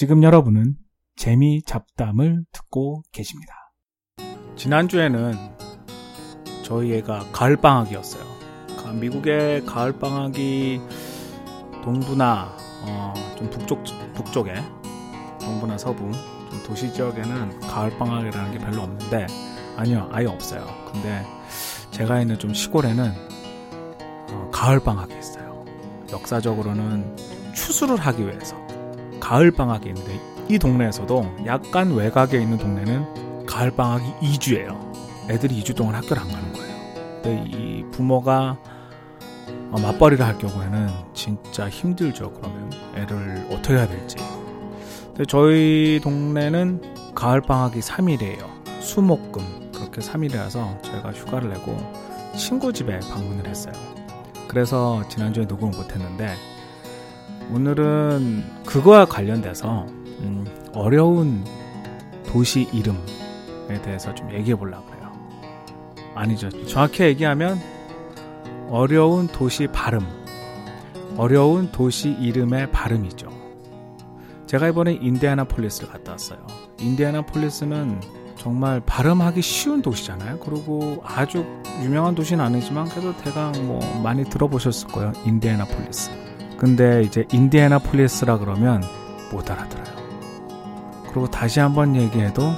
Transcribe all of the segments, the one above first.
지금 여러분은 재미 잡담을 듣고 계십니다. 지난주에는 저희 애가 가을방학이었어요. 미국의 가을방학이 동부나 어, 좀 북쪽, 북쪽에 동부나 서부 좀 도시 지역에는 가을방학이라는 게 별로 없는데 아니요 아예 없어요. 근데 제가 있는 좀 시골에는 어, 가을방학이 있어요. 역사적으로는 추수를 하기 위해서 가을 방학이 있는데 이 동네에서도 약간 외곽에 있는 동네는 가을 방학이 2주예요. 애들이 2주 동안 학교를 안 가는 거예요. 근데 이 부모가 어, 맞벌이를 할 경우에는 진짜 힘들죠. 그러면 애를 어떻게 해야 될지. 근데 저희 동네는 가을 방학이 3일이에요. 수목금 그렇게 3일이라서 저희가 휴가를 내고 친구 집에 방문을 했어요. 그래서 지난주에 녹음을 못했는데 오늘은 그거와 관련돼서 음, 어려운 도시 이름에 대해서 좀 얘기해 보려고 해요. 아니죠. 정확히 얘기하면 어려운 도시 발음. 어려운 도시 이름의 발음이죠. 제가 이번에 인디애나폴리스를 갔다 왔어요. 인디애나폴리스는 정말 발음하기 쉬운 도시잖아요. 그리고 아주 유명한 도시는 아니지만 그래도 대강 뭐 많이 들어보셨을 거예요. 인디애나폴리스. 근데 이제 인디애나폴리스라 그러면 못 알아들어요. 그리고 다시 한번 얘기해도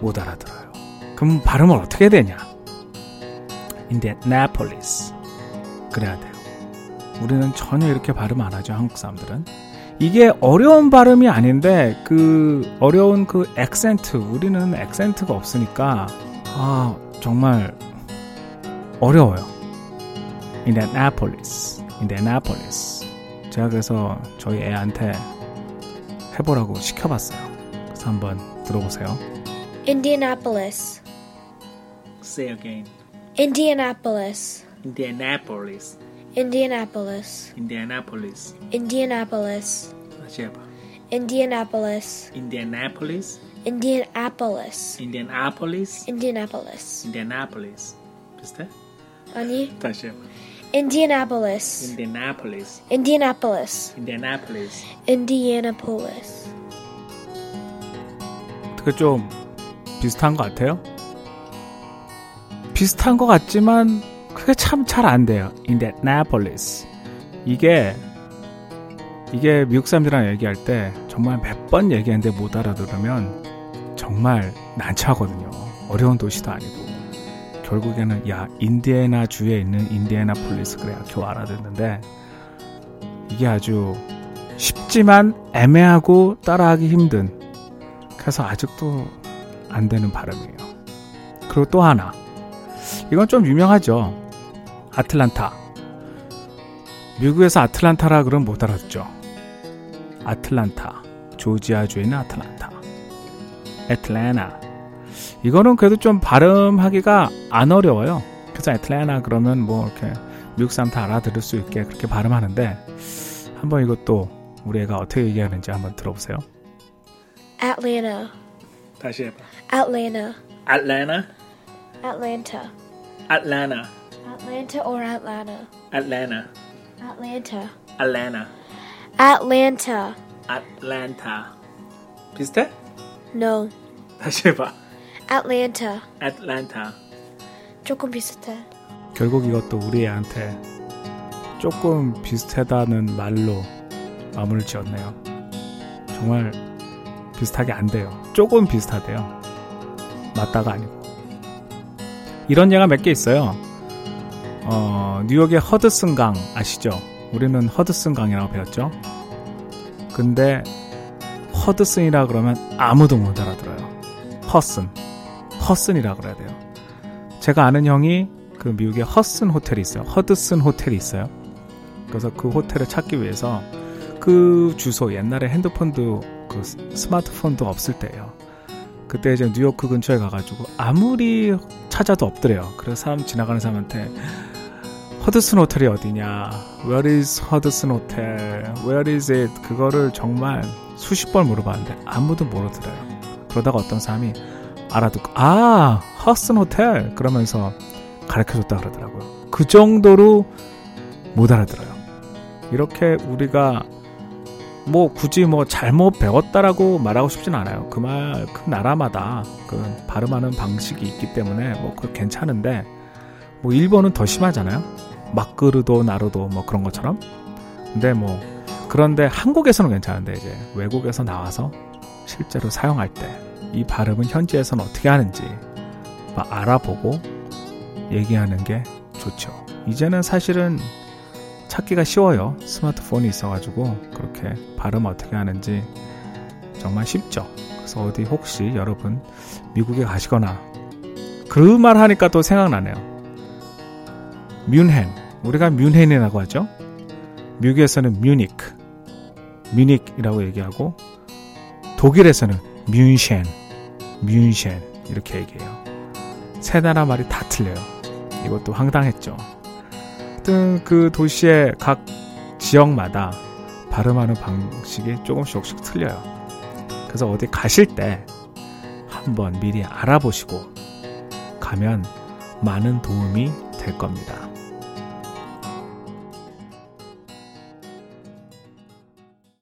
못 알아들어요. 그럼 발음을 어떻게 되냐? 인디애나폴리스. 그래야 돼요. 우리는 전혀 이렇게 발음 안 하죠. 한국 사람들은. 이게 어려운 발음이 아닌데 그 어려운 그 액센트 우리는 액센트가 없으니까 아 정말 어려워요. 인디애나폴리스. 인디애나폴리스. 제가 그래서 저희 애한테 해보라고 시켜봤어요. 그래서 한번 들어보세요. Indianapolis. Say again. Indianapolis. Indianapolis. Indianapolis. Indianapolis. Indianapolis. 다시 해봐. Indianapolis. Indianapolis. Indianapolis. Indianapolis. Indianapolis. Indianapolis. 비슷해? 아니, 다시 해봐. Indianapolis. Indianapolis. Indianapolis. Indianapolis. Indianapolis. 어떻게 좀 비슷한 것 같아요? 비슷한 것 같지만 그게 참 잘 안 돼요. 인디애나폴리스. 이게 이게 미국 사람들이랑 얘기할 때 정말 몇 번 얘기했는데 못 알아들으면 정말 난처하거든요. 어려운 도시도 아니고 결국에는 야 인디애나 주에 있는 인디애나 폴리스 그래야 겨우 알아듣는데 이게 아주 쉽지만 애매하고 따라하기 힘든 그래서 아직도 안 되는 발음이에요. 그리고 또 하나 이건 좀 유명하죠. 아틀란타. 미국에서 아틀란타라 그러면 못 알아듣죠. 아틀란타. 조지아주에 있는 아틀란타. 애틀랜나. 이거는 그래도 좀 발음하기가 안 어려워요. 그래서 애틀랜나 그러면 뭐 이렇게 미국 사람 다 알아들을 수 있게 그렇게 발음하는데 한번 이것도 우리 애가 어떻게 얘기하는지 한번 들어보세요. Atlanta. 다시 해봐. Atlanta. Atlanta. Atlanta. Atlanta. Atlanta or Atlanta. Atlanta. Atlanta. Atlanta. Atlanta. Atlanta. 비슷해? No. 다시 해봐. Atlanta. Atlanta. 조금 비슷해. 결국 이것도 우리 애한테 조금 비슷하다는 말로 마무리를 지었네요. 정말 비슷하게 안 돼요. 조금 비슷하대요. 맞다가 아니고. 이런 예가 몇 개 있어요. 어, 뉴욕의 허드슨 강 아시죠? 우리는 허드슨 강이라고 배웠죠. 근데 허드슨이라 그러면 아무도 못 알아들어요. 허슨, 허슨이라 그래야 돼요. 제가 아는 형이 그 미국에 허슨 호텔이 있어요. 허드슨 호텔이 있어요. 그래서 그 호텔을 찾기 위해서 그 주소 옛날에 핸드폰도 그 스마트폰도 없을 때예요. 그때 이제 뉴요크 근처에 가가지고 아무리 찾아도 없더래요. 그래서 사람 지나가는 사람한테 허드슨 호텔이 어디냐? Where is 허드슨 호텔? Where is it? 그거를 정말 수십 번 물어봤는데 아무도 모르더래요. 그러다가 어떤 사람이 알아듣고 아 허슨 호텔 그러면서 가르쳐줬다 그러더라고요. 그 정도로 못 알아들어요. 이렇게 우리가 뭐 굳이 뭐 잘못 배웠다라고 말하고 싶진 않아요. 그말 그 나라마다 그 발음하는 방식이 있기 때문에 뭐 그 괜찮은데 뭐 일본은 더 심하잖아요. 막그르도 나르도 뭐 그런 것처럼. 근데 뭐 그런데 한국에서는 괜찮은데 이제 외국에서 나와서 실제로 사용할 때 이 발음은 현지에서는 어떻게 하는지 알아보고 얘기하는 게 좋죠. 이제는 사실은 찾기가 쉬워요. 스마트폰이 있어가지고 그렇게 발음 어떻게 하는지 정말 쉽죠. 그래서 어디 혹시 여러분 미국에 가시거나 그 말 하니까 또 생각나네요. 뮌헨 우리가 뮌헨이라고 하죠. 미국에서는 뮤닉 뮤닉이라고 얘기하고 독일에서는 뮌셴 뮌셴 이렇게 얘기해요. 세 나라 말이 다 틀려요. 이것도 황당했죠. 하여튼 그 도시의 각 지역마다 발음하는 방식이 조금씩 조금씩 틀려요. 그래서 어디 가실 때 한번 미리 알아보시고 가면 많은 도움이 될 겁니다.